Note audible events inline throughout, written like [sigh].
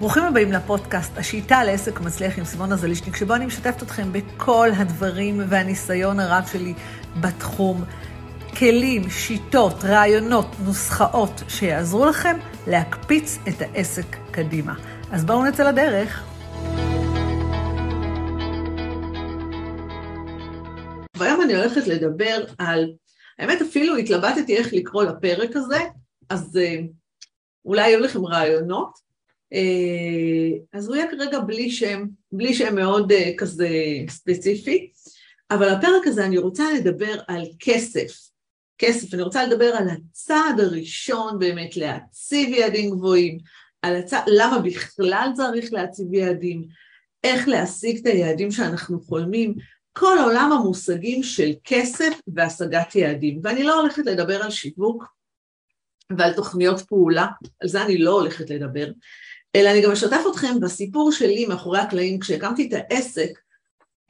ברוכים הבאים לפודקאסט, השיטה לעסק מצליח עם סימונה זלישניק, שבו אני משתפת אתכם בכל הדברים והניסיון הרב שלי בתחום. כלים, שיטות, רעיונות, נוסחאות שיעזרו לכם להקפיץ את העסק קדימה. אז בואו נצא לדרך. והיום אני הולכת לדבר על, האמת אפילו התלבטתי איך לקרוא לפרק הזה, אז אה, אולי היו לכם רעיונות. אה, אז הוא יהיה כרגע בלי שם, בלי שם מאוד אה, כזה ספציפי, אבל הפרק הזה אני רוצה לדבר על כסף. כסף, אני רוצה לדבר על הצעד הראשון באמת להציב יעדים גבוהים, על הצע... למה בכלל צריך להציב יעדים, איך להשיג את היעדים שאנחנו חולמים, כל עולם המושגים של כסף והשגת יעדים. ואני לא הולכת לדבר על שיווק ועל תוכניות פעולה, על זה אני לא הולכת לדבר, אלא אני גם אשתף אתכם בסיפור שלי מאחורי הקלעים, כשהקמתי את העסק,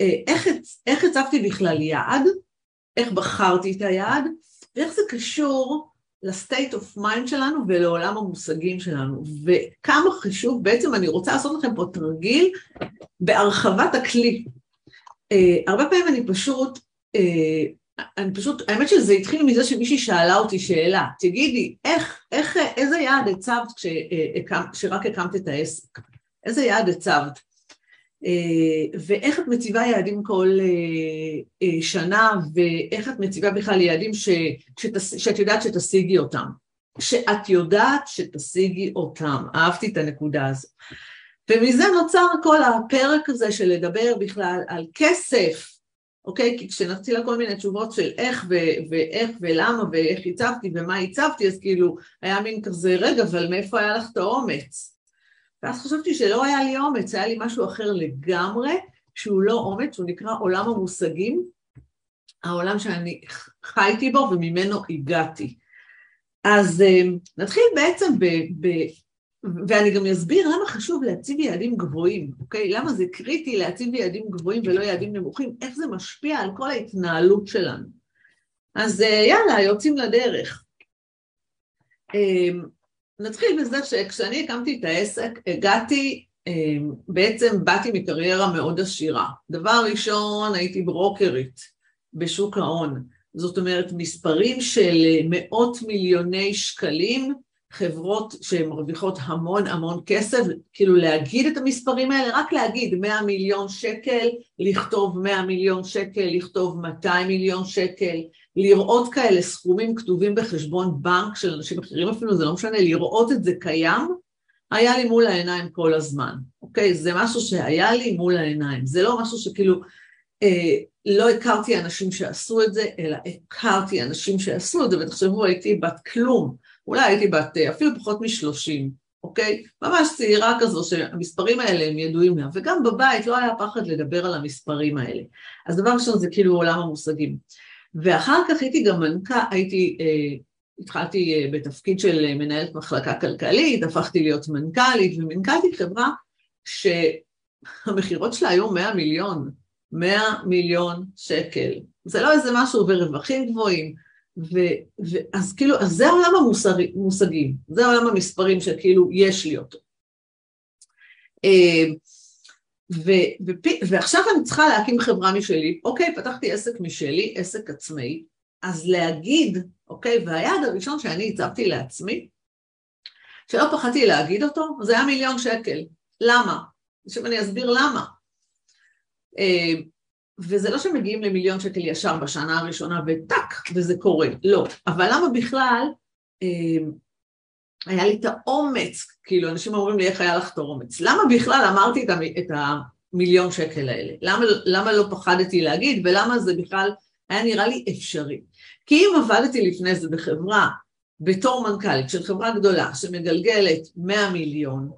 אה, איך, איך הצבתי בכלל יעד, איך בחרתי את היעד, ואיך זה קשור ל state of mind שלנו ולעולם המושגים שלנו, וכמה חשוב, בעצם אני רוצה לעשות לכם פה תרגיל בהרחבת הכלי. Uh, הרבה פעמים אני פשוט, uh, אני פשוט, האמת שזה התחיל מזה שמישהי שאלה אותי שאלה, תגידי, איך, איך, איזה יעד הצבת כשרק הקמת את העסק? איזה יעד הצבת? אה, ואיך את מציבה יעדים כל אה, אה, שנה, ואיך את מציבה בכלל יעדים ש, שתס, שאת יודעת שתשיגי אותם. שאת יודעת שתשיגי אותם. אהבתי את הנקודה הזו. ומזה נוצר כל הפרק הזה של לדבר בכלל על כסף, אוקיי? כי כשנרצי לה כל מיני תשובות של איך ו- ואיך ולמה ואיך הצבתי ומה הצבתי, אז כאילו היה מין כזה, רגע, אבל מאיפה היה לך את האומץ? ואז חשבתי שלא היה לי אומץ, היה לי משהו אחר לגמרי, שהוא לא אומץ, שהוא נקרא עולם המושגים, העולם שאני חייתי בו וממנו הגעתי. אז אה, נתחיל בעצם ב... ב ואני גם אסביר למה חשוב להציב יעדים גבוהים, אוקיי? למה זה קריטי להציב יעדים גבוהים ולא יעדים נמוכים, איך זה משפיע על כל ההתנהלות שלנו. אז אה, יאללה, יוצאים לדרך. אה, נתחיל בזה שכשאני הקמתי את העסק, הגעתי, אמ, בעצם באתי מקריירה מאוד עשירה. דבר ראשון, הייתי ברוקרית בשוק ההון. זאת אומרת, מספרים של מאות מיליוני שקלים, חברות שהן מרוויחות המון המון כסף, כאילו להגיד את המספרים האלה, רק להגיד 100 מיליון שקל, לכתוב 100 מיליון שקל, לכתוב 200 מיליון שקל, לראות כאלה סכומים כתובים בחשבון בנק של אנשים אחרים אפילו, זה לא משנה, לראות את זה קיים, היה לי מול העיניים כל הזמן, אוקיי? זה משהו שהיה לי מול העיניים, זה לא משהו שכאילו אה, לא הכרתי אנשים שעשו את זה, אלא הכרתי אנשים שעשו את זה, ותחשבו, הייתי בת כלום, אולי הייתי בת אה, אפילו פחות משלושים, אוקיי? ממש צעירה כזו שהמספרים האלה הם ידועים לה, וגם בבית לא היה פחד לדבר על המספרים האלה. אז דבר ראשון זה כאילו עולם המושגים. ואחר כך הייתי גם מנכ"ל, הייתי, אה, התחלתי אה, בתפקיד של אה, מנהלת מחלקה כלכלית, הפכתי להיות מנכ"לית, ומנכ"לתי חברה שהמכירות שלה היו 100 מיליון, 100 מיליון שקל. זה לא איזה משהו ורווחים גבוהים. ו, ואז כאילו, אז זה עולם המושגים, זה עולם המספרים שכאילו יש לי אותו. ו, ופי, ועכשיו אני צריכה להקים חברה משלי, אוקיי, פתחתי עסק משלי, עסק עצמאי, אז להגיד, אוקיי, והיעד הראשון שאני הצבתי לעצמי, שלא פחדתי להגיד אותו, זה היה מיליון שקל. למה? עכשיו אני אסביר למה. וזה לא שמגיעים למיליון שקל ישר בשנה הראשונה וטאק, וזה קורה, לא. אבל למה בכלל אה, היה לי את האומץ, כאילו אנשים אומרים לי איך היה לך את האומץ, למה בכלל אמרתי את, המ, את המיליון שקל האלה? למה, למה לא פחדתי להגיד ולמה זה בכלל היה נראה לי אפשרי? כי אם עבדתי לפני זה בחברה, בתור מנכ"לית של חברה גדולה שמגלגלת 100 מיליון,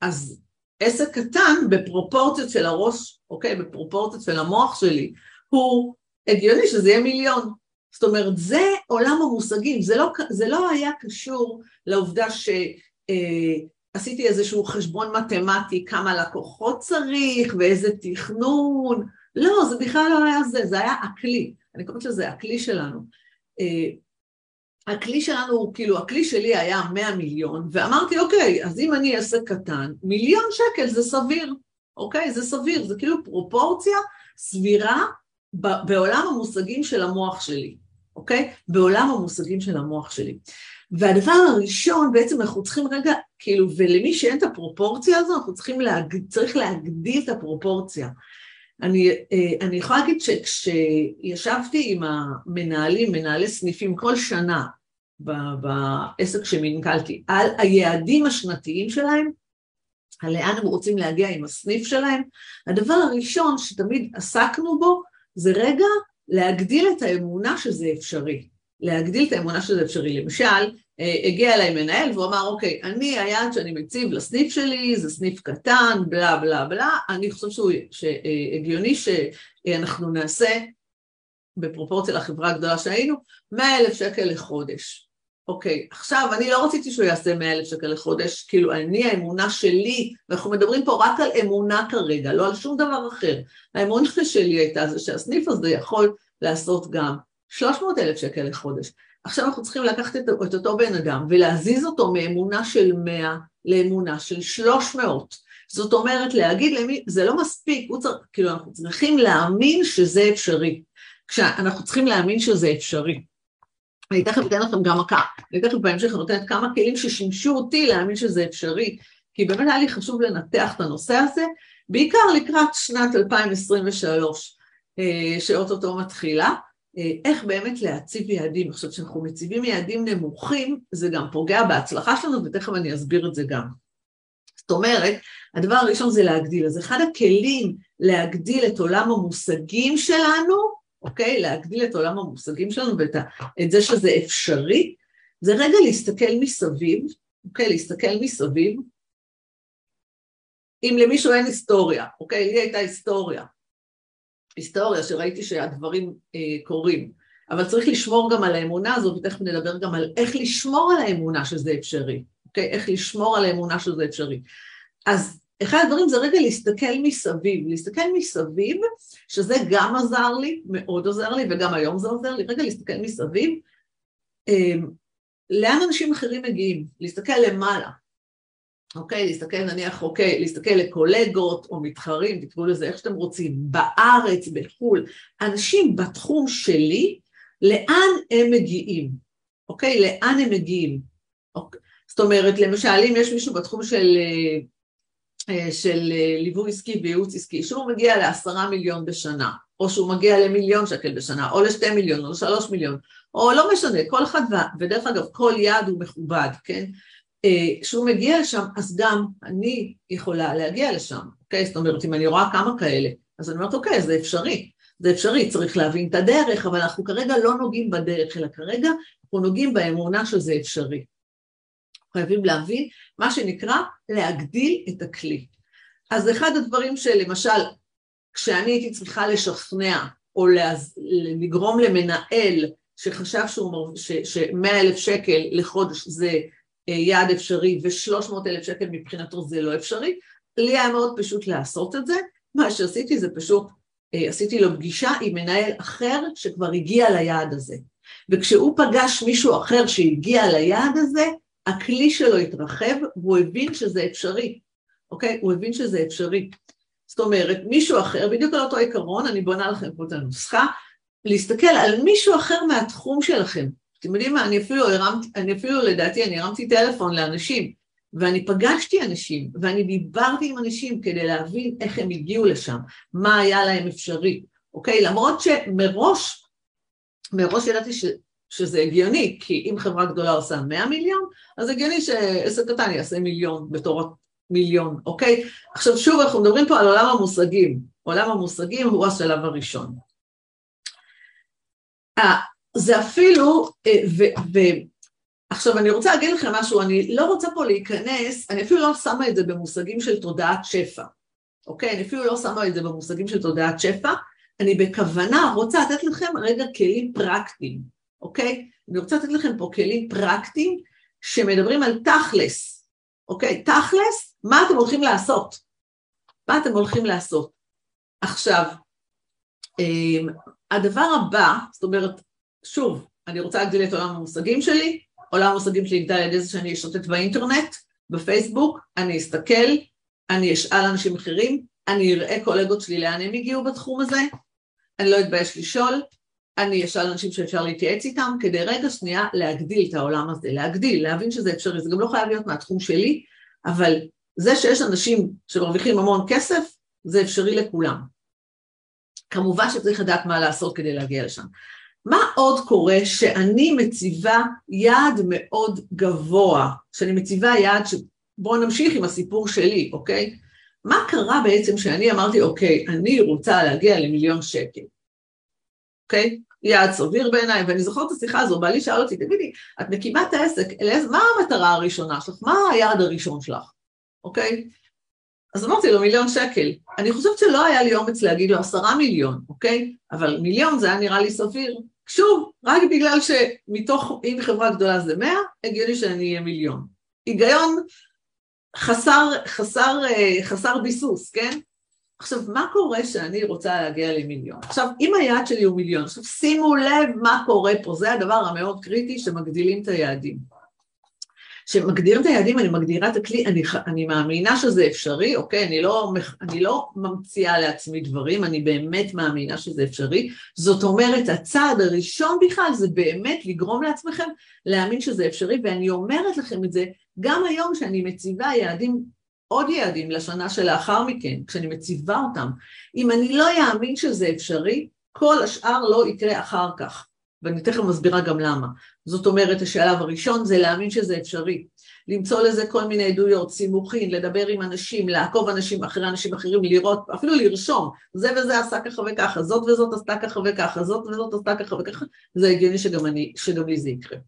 אז עסק קטן בפרופורציות של הראש, אוקיי, בפרופורציות של המוח שלי, הוא הגיוני שזה יהיה מיליון. זאת אומרת, זה עולם המושגים, זה לא, זה לא היה קשור לעובדה שעשיתי אה, איזשהו חשבון מתמטי, כמה לקוחות צריך ואיזה תכנון, לא, זה בכלל לא היה זה, זה היה הכלי, אני קוראת לזה הכלי שלנו. הכלי שלנו הוא, כאילו, הכלי שלי היה 100 מיליון, ואמרתי, אוקיי, אז אם אני אעשה קטן, מיליון שקל זה סביר, אוקיי? זה סביר, זה כאילו פרופורציה סבירה בעולם המושגים של המוח שלי, אוקיי? בעולם המושגים של המוח שלי. והדבר הראשון, בעצם אנחנו צריכים רגע, כאילו, ולמי שאין את הפרופורציה הזו, אנחנו צריכים להג... צריך להגדיל את הפרופורציה. אני, אה, אני יכולה להגיד שכשישבתי עם המנהלים, מנהלי סניפים כל שנה בעסק שמנכלתי, על היעדים השנתיים שלהם, על לאן הם רוצים להגיע עם הסניף שלהם, הדבר הראשון שתמיד עסקנו בו זה רגע להגדיל את האמונה שזה אפשרי. להגדיל את האמונה שזה אפשרי. למשל, אה, הגיע אליי מנהל והוא אמר, אוקיי, אני, היעד שאני מציב לסניף שלי זה סניף קטן, בלה בלה בלה, אני חושב שהוא, שהגיוני שאנחנו נעשה, בפרופורציה לחברה הגדולה שהיינו, 100 אלף שקל לחודש. אוקיי, עכשיו, אני לא רציתי שהוא יעשה 100 אלף שקל לחודש, כאילו, אני, האמונה שלי, ואנחנו מדברים פה רק על אמונה כרגע, לא על שום דבר אחר. האמונה שלי הייתה זה שהסניף הזה יכול לעשות גם 300 אלף שקל לחודש. עכשיו אנחנו צריכים לקחת את, את אותו בן אדם ולהזיז אותו מאמונה של 100 לאמונה של 300. זאת אומרת, להגיד למי, זה לא מספיק, צריך, כאילו, אנחנו צריכים להאמין שזה אפשרי. כשאנחנו צריכים להאמין שזה אפשרי. אני תכף אתן לכם גם מכה, אני תכף בהמשך נותנת כמה כלים ששימשו אותי להאמין שזה אפשרי, כי באמת היה לי חשוב לנתח את הנושא הזה, בעיקר לקראת שנת 2023, אה, שאוטוטו מתחילה, איך באמת להציב יעדים. עכשיו, כשאנחנו מציבים יעדים נמוכים, זה גם פוגע בהצלחה שלנו, ותכף אני אסביר את זה גם. זאת אומרת, הדבר הראשון זה להגדיל. אז אחד הכלים להגדיל את עולם המושגים שלנו, אוקיי? להגדיל את עולם המושגים שלנו ואת את זה שזה אפשרי, זה רגע להסתכל מסביב, אוקיי? להסתכל מסביב. אם למישהו אין היסטוריה, אוקיי? לי הייתה היסטוריה. היסטוריה שראיתי שהדברים אה, קורים, אבל צריך לשמור גם על האמונה הזאת, ותכף נדבר גם על איך לשמור על האמונה שזה אפשרי, אוקיי? איך לשמור על האמונה שזה אפשרי. אז אחד הדברים זה רגע להסתכל מסביב, להסתכל מסביב, שזה גם עזר לי, מאוד עוזר לי, וגם היום זה עוזר לי, רגע להסתכל מסביב, אמ, לאן אנשים אחרים מגיעים, להסתכל למעלה, אוקיי, להסתכל נניח, אוקיי, להסתכל לקולגות או מתחרים, תקראו לזה איך שאתם רוצים, בארץ, בחו"ל, אנשים בתחום שלי, לאן הם מגיעים, אוקיי, לאן הם מגיעים. אוקיי. זאת אומרת, למשל, אם יש מישהו בתחום של אה, אה, של אה, ליווי עסקי וייעוץ עסקי, שהוא מגיע לעשרה מיליון בשנה, או שהוא מגיע למיליון שקל בשנה, או לשתי מיליון, או לשלוש מיליון, או לא משנה, כל אחד, ודרך אגב, כל יעד הוא מכובד, כן? אה, כשהוא מגיע לשם, אז גם אני יכולה להגיע לשם, אוקיי? זאת אומרת, אם אני רואה כמה כאלה, אז אני אומרת, אוקיי, זה אפשרי, זה אפשרי, צריך להבין את הדרך, אבל אנחנו כרגע לא נוגעים בדרך, אלא כרגע אנחנו נוגעים באמונה שזה אפשרי. חייבים להבין מה שנקרא להגדיל את הכלי. אז אחד הדברים שלמשל, כשאני הייתי צריכה לשכנע או להז... לגרום למנהל שחשב ש-100 אלף שקל לחודש זה יעד אפשרי ו-300 אלף שקל מבחינתו זה לא אפשרי, לי היה מאוד פשוט לעשות את זה, מה שעשיתי זה פשוט, אה, עשיתי לו פגישה עם מנהל אחר שכבר הגיע ליעד הזה. וכשהוא פגש מישהו אחר שהגיע ליעד הזה, הכלי שלו התרחב והוא הבין שזה אפשרי, אוקיי? הוא הבין שזה אפשרי. זאת אומרת, מישהו אחר, בדיוק על אותו עיקרון, אני בונה לכם פה את הנוסחה, להסתכל על מישהו אחר מהתחום שלכם. אתם יודעים מה, אני אפילו הרמתי, אני אפילו לדעתי, אני הרמתי טלפון לאנשים, ואני פגשתי אנשים, ואני דיברתי עם אנשים כדי להבין איך הם הגיעו לשם, מה היה להם אפשרי, אוקיי? למרות שמראש, מראש ידעתי ש, שזה הגיוני, כי אם חברה גדולה עושה 100 מיליון, אז הגיוני שעסק קטן יעשה מיליון בתור מיליון, אוקיי? עכשיו שוב, אנחנו מדברים פה על עולם המושגים. עולם המושגים הוא השלב הראשון. אה, זה אפילו, אה, ועכשיו אני רוצה להגיד לכם משהו, אני לא רוצה פה להיכנס, אני אפילו לא שמה את זה במושגים של תודעת שפע, אוקיי? אני אפילו לא שמה את זה במושגים של תודעת שפע, אני בכוונה רוצה לתת לכם רגע כלים פרקטיים. אוקיי? אני רוצה לתת לכם פה כלים פרקטיים שמדברים על תכלס, אוקיי? תכלס, מה אתם הולכים לעשות? מה אתם הולכים לעשות? עכשיו, אמ, הדבר הבא, זאת אומרת, שוב, אני רוצה להגדיל את עולם המושגים שלי, עולם המושגים שלי יגדל על ידי זה שאני אשוטט באינטרנט, בפייסבוק, אני אסתכל, אני אשאל אנשים אחרים, אני אראה קולגות שלי לאן הם הגיעו בתחום הזה, אני לא אתבייש לשאול, אני אשאל אנשים שאפשר להתייעץ איתם, כדי רגע שנייה להגדיל את העולם הזה, להגדיל, להבין שזה אפשרי, זה גם לא חייב להיות מהתחום שלי, אבל זה שיש אנשים שמרוויחים המון כסף, זה אפשרי לכולם. כמובן שצריך לדעת מה לעשות כדי להגיע לשם. מה עוד קורה שאני מציבה יעד מאוד גבוה, שאני מציבה יעד ש... בואו נמשיך עם הסיפור שלי, אוקיי? מה קרה בעצם שאני אמרתי, אוקיי, אני רוצה להגיע למיליון שקל, אוקיי? יעד סביר בעיניי, ואני זוכרת את השיחה הזו, בעלי שאל אותי, תגידי, את מקימה את העסק, מה המטרה הראשונה שלך? מה היעד הראשון שלך, אוקיי? אז אמרתי לו מיליון שקל. אני חושבת שלא היה לי אומץ להגיד לו עשרה מיליון, אוקיי? אבל מיליון זה היה נראה לי סביר. שוב, רק בגלל שמתוך, אם חברה גדולה זה מאה, הגיוני שאני אהיה מיליון. היגיון חסר, חסר, חסר ביסוס, כן? עכשיו, מה קורה שאני רוצה להגיע למיליון? עכשיו, אם היעד שלי הוא מיליון, עכשיו שימו לב מה קורה פה, זה הדבר המאוד קריטי שמגדילים את היעדים. כשמגדירים את היעדים, אני מגדירה את הכלי, אני, אני מאמינה שזה אפשרי, אוקיי? אני לא, אני לא ממציאה לעצמי דברים, אני באמת מאמינה שזה אפשרי. זאת אומרת, הצעד הראשון בכלל זה באמת לגרום לעצמכם להאמין שזה אפשרי, ואני אומרת לכם את זה גם היום שאני מציבה יעדים, עוד יעדים לשנה שלאחר מכן, כשאני מציבה אותם. אם אני לא אאמין שזה אפשרי, כל השאר לא יקרה אחר כך. ואני תכף מסבירה גם למה. זאת אומרת, השלב הראשון זה להאמין שזה אפשרי. למצוא לזה כל מיני עדויות, סימוכין, לדבר עם אנשים, לעקוב אנשים אחרי אנשים אחרים, לראות, אפילו לרשום, זה וזה עשה ככה וככה, זאת וזאת עשתה ככה וככה, זאת וזאת עשתה ככה וככה, זה הגיוני שגם, אני, שגם לי זה יקרה.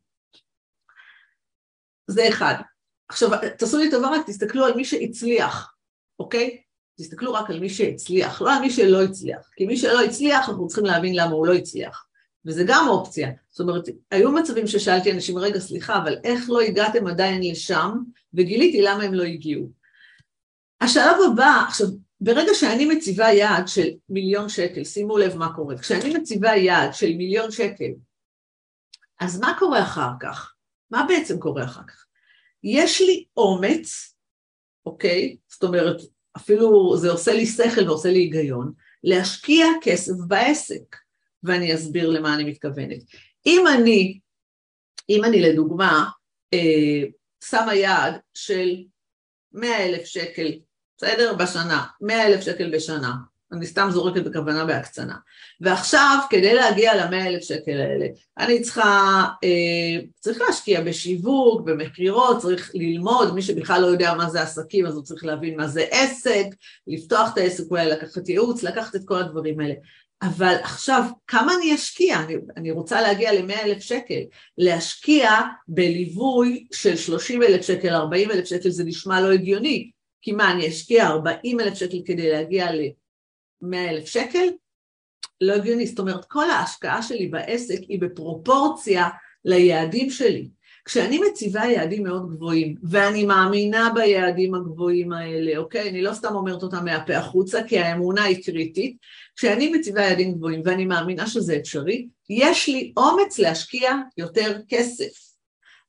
זה אחד. עכשיו, תעשו לי טובה רק, תסתכלו על מי שהצליח, אוקיי? תסתכלו רק על מי שהצליח, לא על מי שלא הצליח. כי מי שלא הצליח, אנחנו צריכים להבין למה הוא לא הצליח. וזה גם אופציה. זאת אומרת, היו מצבים ששאלתי אנשים, רגע, סליחה, אבל איך לא הגעתם עדיין לשם? וגיליתי למה הם לא הגיעו. השלב הבא, עכשיו, ברגע שאני מציבה יעד של מיליון שקל, שימו לב מה קורה, כשאני מציבה יעד של מיליון שקל, אז מה קורה אחר כך? מה בעצם קורה אחר כך? יש לי אומץ, אוקיי? זאת אומרת, אפילו זה עושה לי שכל ועושה לי היגיון, להשקיע כסף בעסק. ואני אסביר למה אני מתכוונת. אם אני, אם אני לדוגמה אה, שמה יעד של מאה אלף שקל, בסדר? בשנה, מאה אלף שקל בשנה, אני סתם זורקת בכוונה בהקצנה. ועכשיו, כדי להגיע למאה אלף שקל האלה, אני צריכה, אה, צריך להשקיע בשיווק, במכירות, צריך ללמוד, מי שבכלל לא יודע מה זה עסקים, אז הוא צריך להבין מה זה עסק, לפתוח את העסק, אולי לקחת ייעוץ, לקחת את כל הדברים האלה. אבל עכשיו, כמה אני אשקיע? אני, אני רוצה להגיע ל-100 אלף שקל. להשקיע בליווי של 30 אלף שקל, 40 אלף שקל, זה נשמע לא הגיוני. כי מה, אני אשקיע 40 אלף שקל כדי להגיע ל-100 אלף שקל? לא הגיוני. זאת אומרת, כל ההשקעה שלי בעסק היא בפרופורציה ליעדים שלי. כשאני מציבה יעדים מאוד גבוהים, ואני מאמינה ביעדים הגבוהים האלה, אוקיי? אני לא סתם אומרת אותם מהפה החוצה, כי האמונה היא קריטית. כשאני מציבה יעדים גבוהים ואני מאמינה שזה אפשרי, יש לי אומץ להשקיע יותר כסף.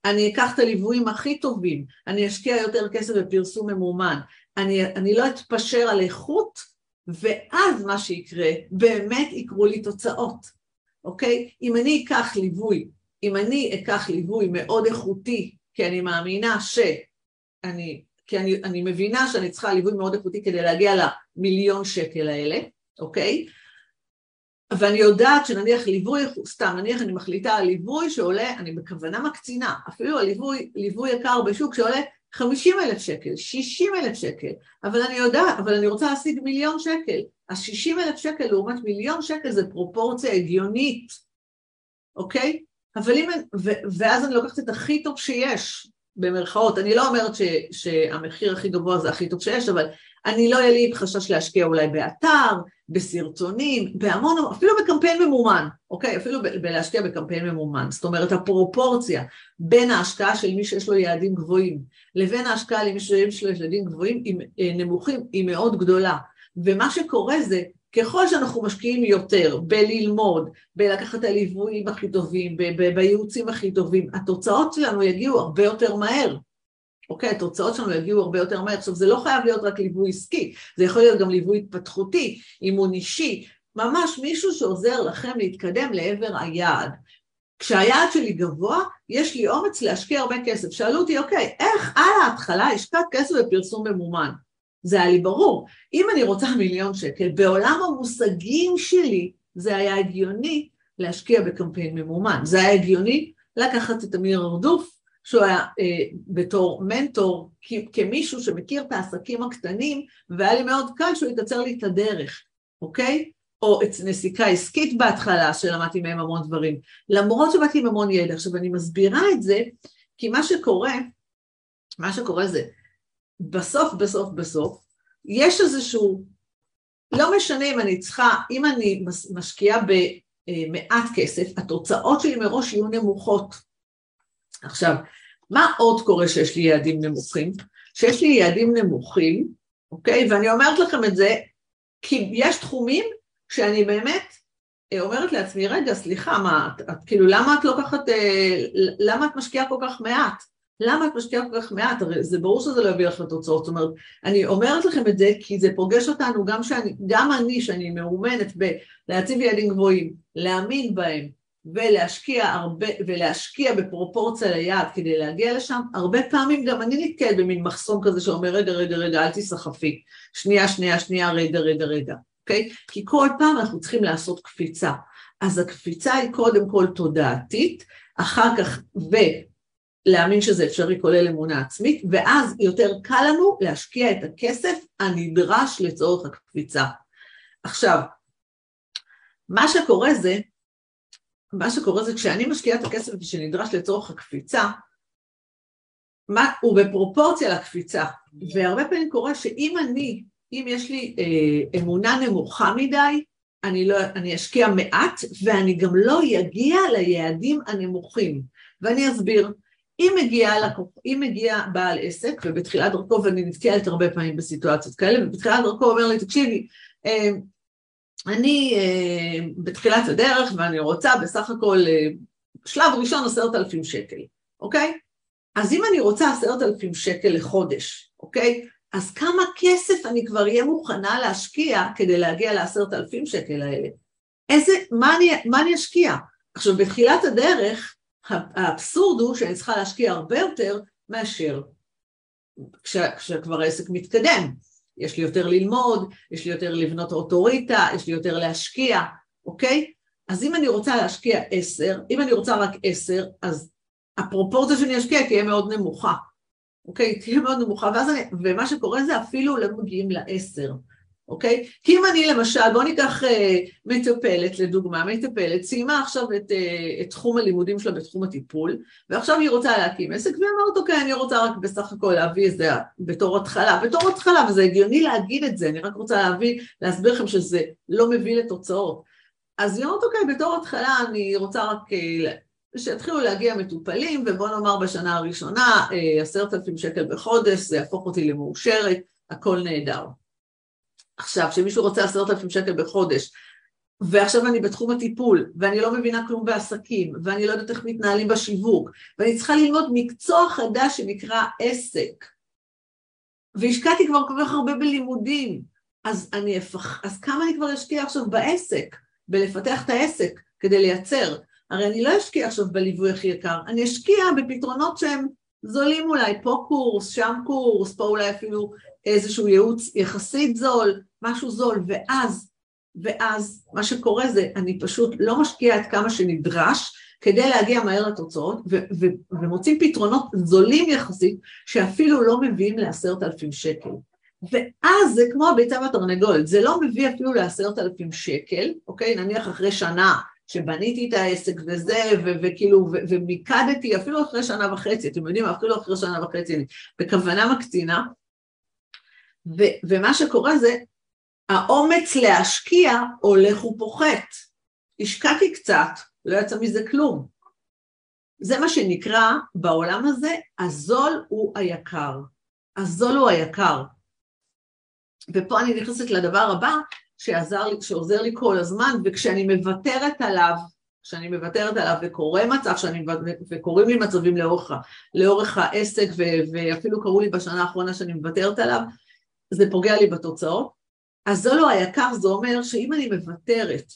אני אקח את הליוויים הכי טובים, אני אשקיע יותר כסף בפרסום ממומן, אני, אני לא אתפשר על איכות, ואז מה שיקרה, באמת יקרו לי תוצאות, אוקיי? אם אני אקח ליווי אם אני אקח ליווי מאוד איכותי, כי אני מאמינה שאני, כי אני, אני מבינה שאני צריכה ליווי מאוד איכותי כדי להגיע למיליון שקל האלה, אוקיי? ואני יודעת שנניח ליווי, סתם, נניח אני מחליטה על ליווי שעולה, אני בכוונה מקצינה, אפילו על ליווי, ליווי יקר בשוק שעולה 50 אלף שקל, 60 אלף שקל, אבל אני יודעת, אבל אני רוצה להשיג מיליון שקל. אז 60 אלף שקל לעומת מיליון שקל זה פרופורציה הגיונית, אוקיי? אבל אם, ו, ואז אני לוקחת את הכי טוב שיש, במרכאות, אני לא אומרת ש, שהמחיר הכי גבוה זה הכי טוב שיש, אבל אני לא יהיה לי חשש להשקיע אולי באתר, בסרטונים, בהמון, אפילו בקמפיין ממומן, אוקיי? אפילו ב- בלהשקיע בקמפיין ממומן. זאת אומרת, הפרופורציה בין ההשקעה של מי שיש לו יעדים גבוהים לבין ההשקעה למי שיש לו יעדים גבוהים, היא, אה, נמוכים, היא מאוד גדולה. ומה שקורה זה ככל שאנחנו משקיעים יותר בללמוד, בלקחת את הליוויים הכי טובים, בייעוצים הכי טובים, התוצאות שלנו יגיעו הרבה יותר מהר. אוקיי, התוצאות שלנו יגיעו הרבה יותר מהר. עכשיו, זה לא חייב להיות רק ליווי עסקי, זה יכול להיות גם ליווי התפתחותי, אימון אישי, ממש מישהו שעוזר לכם להתקדם לעבר היעד. כשהיעד שלי גבוה, יש לי אומץ להשקיע הרבה כסף. שאלו אותי, אוקיי, איך על ההתחלה השקעת כסף בפרסום ממומן? זה היה לי ברור. אם אני רוצה מיליון שקל, בעולם המושגים שלי זה היה הגיוני להשקיע בקמפיין ממומן. זה היה הגיוני לקחת את אמיר ארדוף, שהוא היה אה, בתור מנטור, כמישהו שמכיר את העסקים הקטנים, והיה לי מאוד קל שהוא יקצר לי את הדרך, אוקיי? או את נסיקה עסקית בהתחלה, שלמדתי מהם המון דברים, למרות שבאתי עם המון ידע. עכשיו, אני מסבירה את זה, כי מה שקורה, מה שקורה זה, בסוף, בסוף, בסוף, יש איזשהו, לא משנה אם אני צריכה, אם אני משקיעה במעט כסף, התוצאות שלי מראש יהיו נמוכות. עכשיו, מה עוד קורה שיש לי יעדים נמוכים? שיש לי יעדים נמוכים, אוקיי? ואני אומרת לכם את זה, כי יש תחומים שאני באמת אה, אומרת לעצמי, רגע, סליחה, מה, את, את, כאילו, למה את לוקחת, אה, למה את משקיעה כל כך מעט? למה את משקיעה כל כך מעט? הרי זה ברור שזה לא יביא לך לתוצאות. זאת אומרת, אני אומרת לכם את זה כי זה פוגש אותנו, גם, שאני, גם אני, שאני מאומנת בלהציב יעדים גבוהים, להאמין בהם ולהשקיע הרבה, ולהשקיע בפרופורציה ליעד כדי להגיע לשם, הרבה פעמים גם אני נתקלת במין מחסום כזה שאומר, רגע, רגע, רגע, אל תיסחפי. שנייה, שנייה, שנייה, רגע, רגע, רגע. אוקיי? כי כל פעם אנחנו צריכים לעשות קפיצה. אז הקפיצה היא קודם כל תודעתית, אחר כך, ולהאמין שזה אפשרי כולל אמונה עצמית, ואז יותר קל לנו להשקיע את הכסף הנדרש לצורך הקפיצה. עכשיו, מה שקורה זה, מה שקורה זה כשאני משקיעה את הכסף שנדרש לצורך הקפיצה, מה, הוא בפרופורציה לקפיצה, והרבה פעמים קורה שאם אני אם יש לי אה, אמונה נמוכה מדי, אני, לא, אני אשקיע מעט ואני גם לא אגיע ליעדים הנמוכים. ואני אסביר. אם מגיע, לקוח, אם מגיע בעל עסק, ובתחילת דרכו, ואני נתקלת הרבה פעמים בסיטואציות כאלה, ובתחילת דרכו אומר לי, תקשיבי, אה, אני אה, בתחילת הדרך ואני רוצה בסך הכל, אה, שלב ראשון עשרת אלפים שקל, אוקיי? אז אם אני רוצה עשרת אלפים שקל לחודש, אוקיי? אז כמה כסף אני כבר אהיה מוכנה להשקיע כדי להגיע לעשרת אלפים שקל האלה? איזה, מה אני, מה אני אשקיע? עכשיו, בתחילת הדרך, האבסורד הוא שאני צריכה להשקיע הרבה יותר מאשר כש, כשכבר העסק מתקדם. יש לי יותר ללמוד, יש לי יותר לבנות אוטוריטה, יש לי יותר להשקיע, אוקיי? אז אם אני רוצה להשקיע עשר, אם אני רוצה רק עשר, אז הפרופורציה שאני אשקיע תהיה מאוד נמוכה. אוקיי? תהיה מאוד נמוכה, ואז אני, ומה שקורה זה אפילו לא מגיעים לעשר, אוקיי? כי אם אני למשל, בואו ניקח אה, מטפלת לדוגמה, מטפלת סיימה עכשיו את, אה, את תחום הלימודים שלה בתחום הטיפול, ועכשיו היא רוצה להקים עסק, והיא אומרת, אוקיי, אני רוצה רק בסך הכל להביא את זה בתור התחלה, בתור התחלה, וזה הגיוני להגיד את זה, אני רק רוצה להביא, להסביר לכם שזה לא מביא לתוצאות. אז היא אומרת, אוקיי, בתור התחלה אני רוצה רק אה, שיתחילו להגיע מטופלים, ובוא נאמר בשנה הראשונה, אה, עשרת אלפים שקל בחודש, זה יהפוך אותי למאושרת, הכל נהדר. עכשיו, כשמישהו רוצה עשרת אלפים שקל בחודש, ועכשיו אני בתחום הטיפול, ואני לא מבינה כלום בעסקים, ואני לא יודעת איך מתנהלים בשיווק, ואני צריכה ללמוד מקצוע חדש שנקרא עסק, והשקעתי כבר כל כך הרבה בלימודים, אז, אני אפח... אז כמה אני כבר אשקיע עכשיו בעסק, בלפתח את העסק כדי לייצר? הרי אני לא אשקיע עכשיו בליווי הכי יקר, אני אשקיע בפתרונות שהם זולים אולי, פה קורס, שם קורס, פה אולי אפילו איזשהו ייעוץ יחסית זול, משהו זול, ואז, ואז מה שקורה זה, אני פשוט לא משקיעה את כמה שנדרש כדי להגיע מהר לתוצאות, ו- ו- ומוצאים פתרונות זולים יחסית, שאפילו לא מביאים לעשרת אלפים שקל. ואז זה כמו הביצה והתרנגולת, זה לא מביא אפילו לעשרת אלפים שקל, אוקיי? נניח אחרי שנה שבניתי את העסק וזה, ו- וכאילו, ו- ומיקדתי, אפילו אחרי שנה וחצי, אתם יודעים, אפילו אחרי שנה וחצי, אני בכוונה מקצינה, ו- ומה שקורה זה, האומץ להשקיע הולך ופוחת. השקעתי קצת, לא יצא מזה כלום. זה מה שנקרא בעולם הזה, הזול הוא היקר. הזול הוא היקר. ופה אני נכנסת לדבר הבא, שעזר לי, שעוזר לי כל הזמן, וכשאני מוותרת עליו, כשאני מוותרת עליו וקורה מצב שאני, וקורים לי מצבים לאורך, לאורך העסק ואפילו קרו לי בשנה האחרונה שאני מוותרת עליו, זה פוגע לי בתוצאות. אז זה לא היקר, זה אומר שאם אני מוותרת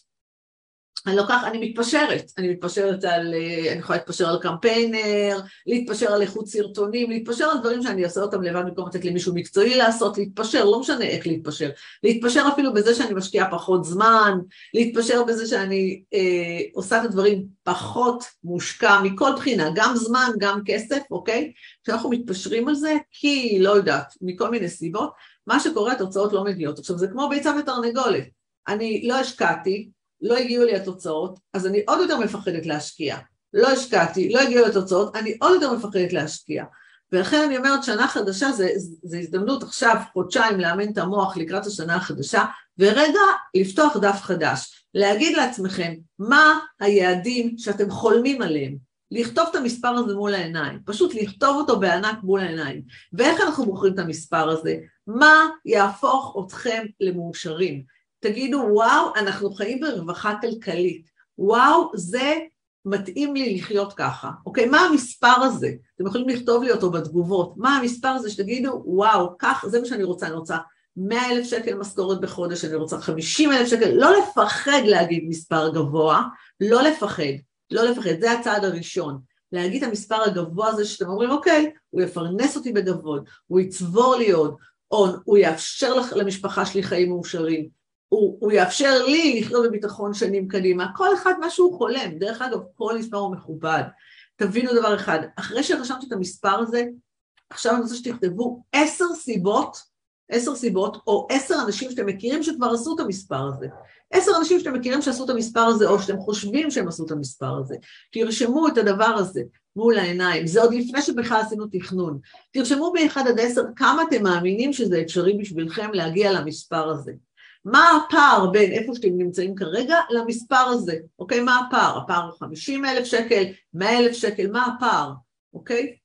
אני לוקח, אני מתפשרת, אני מתפשרת על, אה, אני יכולה להתפשר על קמפיינר, להתפשר על איכות סרטונים, להתפשר על דברים שאני אעשה אותם לבד במקום לתת למישהו מקצועי לעשות, להתפשר, לא משנה איך להתפשר, להתפשר אפילו בזה שאני משקיעה פחות זמן, להתפשר בזה שאני אה, עושה את הדברים פחות מושקע מכל בחינה, גם זמן, גם כסף, אוקיי? כשאנחנו מתפשרים על זה, כי לא יודעת, מכל מיני סיבות, מה שקורה, התוצאות לא מגיעות. עכשיו זה כמו ביצה ותרנגולת, אני לא השקעתי, לא הגיעו לי התוצאות, אז אני עוד יותר מפחדת להשקיע. לא השקעתי, לא הגיעו לתוצאות, אני עוד יותר מפחדת להשקיע. ולכן אני אומרת, שנה חדשה זה, זה הזדמנות עכשיו, חודשיים, לאמן את המוח לקראת השנה החדשה, ורגע לפתוח דף חדש, להגיד לעצמכם מה היעדים שאתם חולמים עליהם, לכתוב את המספר הזה מול העיניים, פשוט לכתוב אותו בענק מול העיניים. ואיך אנחנו בוחרים את המספר הזה? מה יהפוך אתכם למאושרים? תגידו, וואו, אנחנו חיים ברווחה כלכלית, וואו, זה מתאים לי לחיות ככה, אוקיי? מה המספר הזה? אתם יכולים לכתוב לי אותו בתגובות, מה המספר הזה שתגידו, וואו, כך, זה מה שאני רוצה, אני רוצה 100 אלף שקל משכורת בחודש, אני רוצה 50 אלף שקל, לא לפחד להגיד מספר גבוה, לא לפחד, לא לפחד, זה הצעד הראשון. להגיד את המספר הגבוה הזה שאתם אומרים, אוקיי, הוא יפרנס אותי בכבוד, הוא יצבור לי עוד הון, הוא יאפשר למשפחה שלי חיים מאושרים, הוא, הוא יאפשר לי לחיות בביטחון שנים קדימה, כל אחד מה שהוא חולם, דרך אגב כל מספר הוא מכובד. תבינו דבר אחד, אחרי שרשמתי את המספר הזה, עכשיו אני רוצה שתכתבו עשר סיבות, עשר סיבות, או עשר אנשים שאתם מכירים שכבר עשו את המספר הזה. עשר אנשים שאתם מכירים שעשו את המספר הזה, או שאתם חושבים שהם עשו את המספר הזה. תרשמו את הדבר הזה מול העיניים, זה עוד לפני שבכלל עשינו תכנון. תרשמו באחד עד עשר כמה אתם מאמינים שזה אפשרי בשבילכם להגיע למספר הזה. מה הפער בין איפה שאתם נמצאים כרגע למספר הזה, אוקיי? מה הפער? הפער הוא 50 אלף שקל, 100 אלף שקל, מה הפער, אוקיי?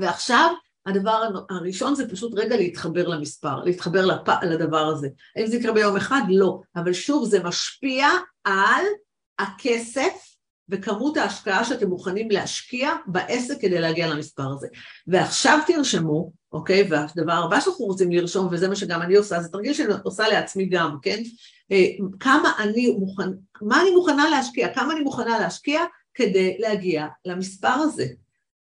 ועכשיו הדבר הראשון זה פשוט רגע להתחבר למספר, להתחבר לפ... לדבר הזה. האם זה יקרה ביום אחד? לא. אבל שוב, זה משפיע על הכסף וכמות ההשקעה שאתם מוכנים להשקיע בעסק כדי להגיע למספר הזה. ועכשיו תרשמו, אוקיי, והדבר הבא שאנחנו רוצים לרשום, וזה מה שגם אני עושה, זה תרגיל שאני עושה לעצמי גם, כן? אה, כמה אני מוכנה, מה אני מוכנה להשקיע, כמה אני מוכנה להשקיע כדי להגיע למספר הזה.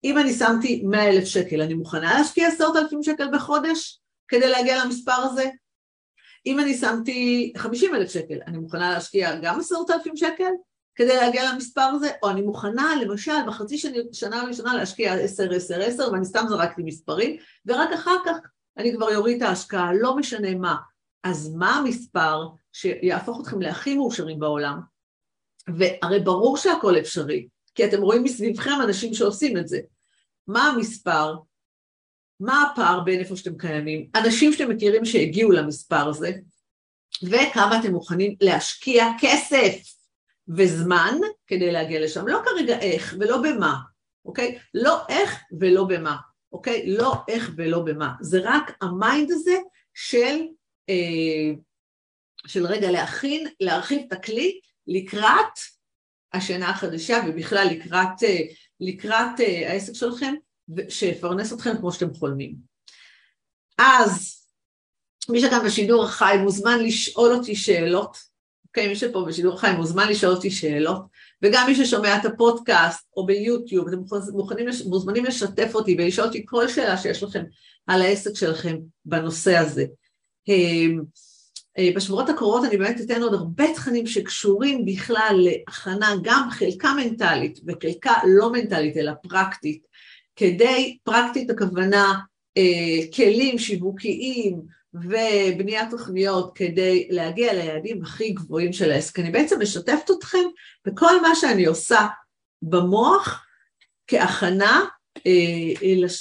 אם אני שמתי 100 אלף שקל, אני מוכנה להשקיע 10,000 שקל בחודש כדי להגיע למספר הזה? אם אני שמתי 50 אלף שקל, אני מוכנה להשקיע גם 10,000 שקל? כדי להגיע למספר הזה, או אני מוכנה למשל בחצי שנה הראשונה להשקיע 10, 10, 10, ואני סתם זרקתי מספרים, ורק אחר כך אני כבר יוריד את ההשקעה, לא משנה מה. אז מה המספר שיהפוך אתכם להכי מאושרים בעולם? והרי ברור שהכל אפשרי, כי אתם רואים מסביבכם אנשים שעושים את זה. מה המספר? מה הפער בין איפה שאתם קיימים? אנשים שאתם מכירים שהגיעו למספר הזה, וכמה אתם מוכנים להשקיע כסף. וזמן כדי להגיע לשם, לא כרגע איך ולא במה, אוקיי? לא איך ולא במה, אוקיי? לא איך ולא במה, זה רק ה mind הזה של, אה, של רגע להכין, להרחיב את הכלי לקראת השנה החדשה ובכלל לקראת, אה, לקראת אה, העסק שלכם שיפרנס אתכם כמו שאתם חולמים. אז מי שכאן בשידור החי מוזמן לשאול אותי שאלות אוקיי, מי שפה בשידור חי מוזמן לשאול אותי שאלות, וגם מי ששומע את הפודקאסט או ביוטיוב, אתם מוכנים, מוזמנים לשתף אותי ולשאול אותי כל שאלה שיש לכם על העסק שלכם בנושא הזה. אה, בשבועות הקרובות אני באמת אתן עוד הרבה תכנים שקשורים בכלל להכנה גם חלקה מנטלית וחלקה לא מנטלית אלא פרקטית, כדי, פרקטית הכוונה אה, כלים שיווקיים, ובניית תוכניות כדי להגיע ליעדים הכי גבוהים של העסק. אני בעצם משתפת אתכם בכל מה שאני עושה במוח כהכנה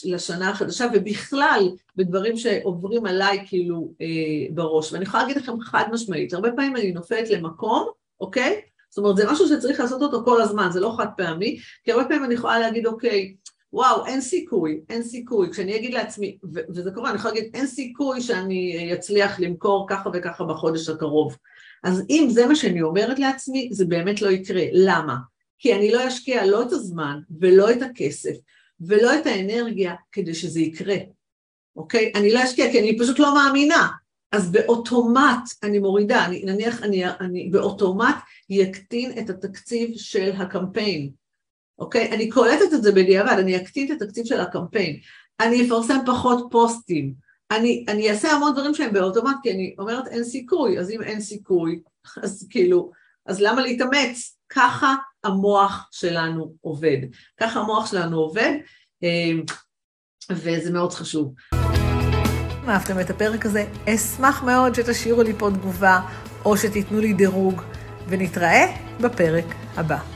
לשנה החדשה, ובכלל בדברים שעוברים עליי כאילו אה, בראש. ואני יכולה להגיד לכם חד משמעית, הרבה פעמים אני נופלת למקום, אוקיי? זאת אומרת, זה משהו שצריך לעשות אותו כל הזמן, זה לא חד פעמי, כי הרבה פעמים אני יכולה להגיד, אוקיי, וואו, אין סיכוי, אין סיכוי. כשאני אגיד לעצמי, וזה קורה, אני יכולה להגיד, אין סיכוי שאני אצליח למכור ככה וככה בחודש הקרוב. אז אם זה מה שאני אומרת לעצמי, זה באמת לא יקרה. למה? כי אני לא אשקיע לא את הזמן ולא את הכסף ולא את האנרגיה כדי שזה יקרה, אוקיי? אני לא אשקיע כי אני פשוט לא מאמינה. אז באוטומט אני מורידה, אני, נניח אני, אני באוטומט יקטין את התקציב של הקמפיין, אוקיי? אני קולטת את זה בדיעבד, אני אקטין את התקציב של הקמפיין, אני אפרסם פחות פוסטים, אני, אני אעשה המון דברים שהם באוטומט, כי אני אומרת אין סיכוי, אז אם אין סיכוי, [laughs] אז כאילו, אז למה להתאמץ? ככה המוח שלנו עובד. ככה המוח שלנו עובד, אה, וזה מאוד חשוב. אם אהבתם את הפרק הזה, אשמח מאוד שתשאירו לי פה תגובה, או שתיתנו לי דירוג, ונתראה בפרק הבא.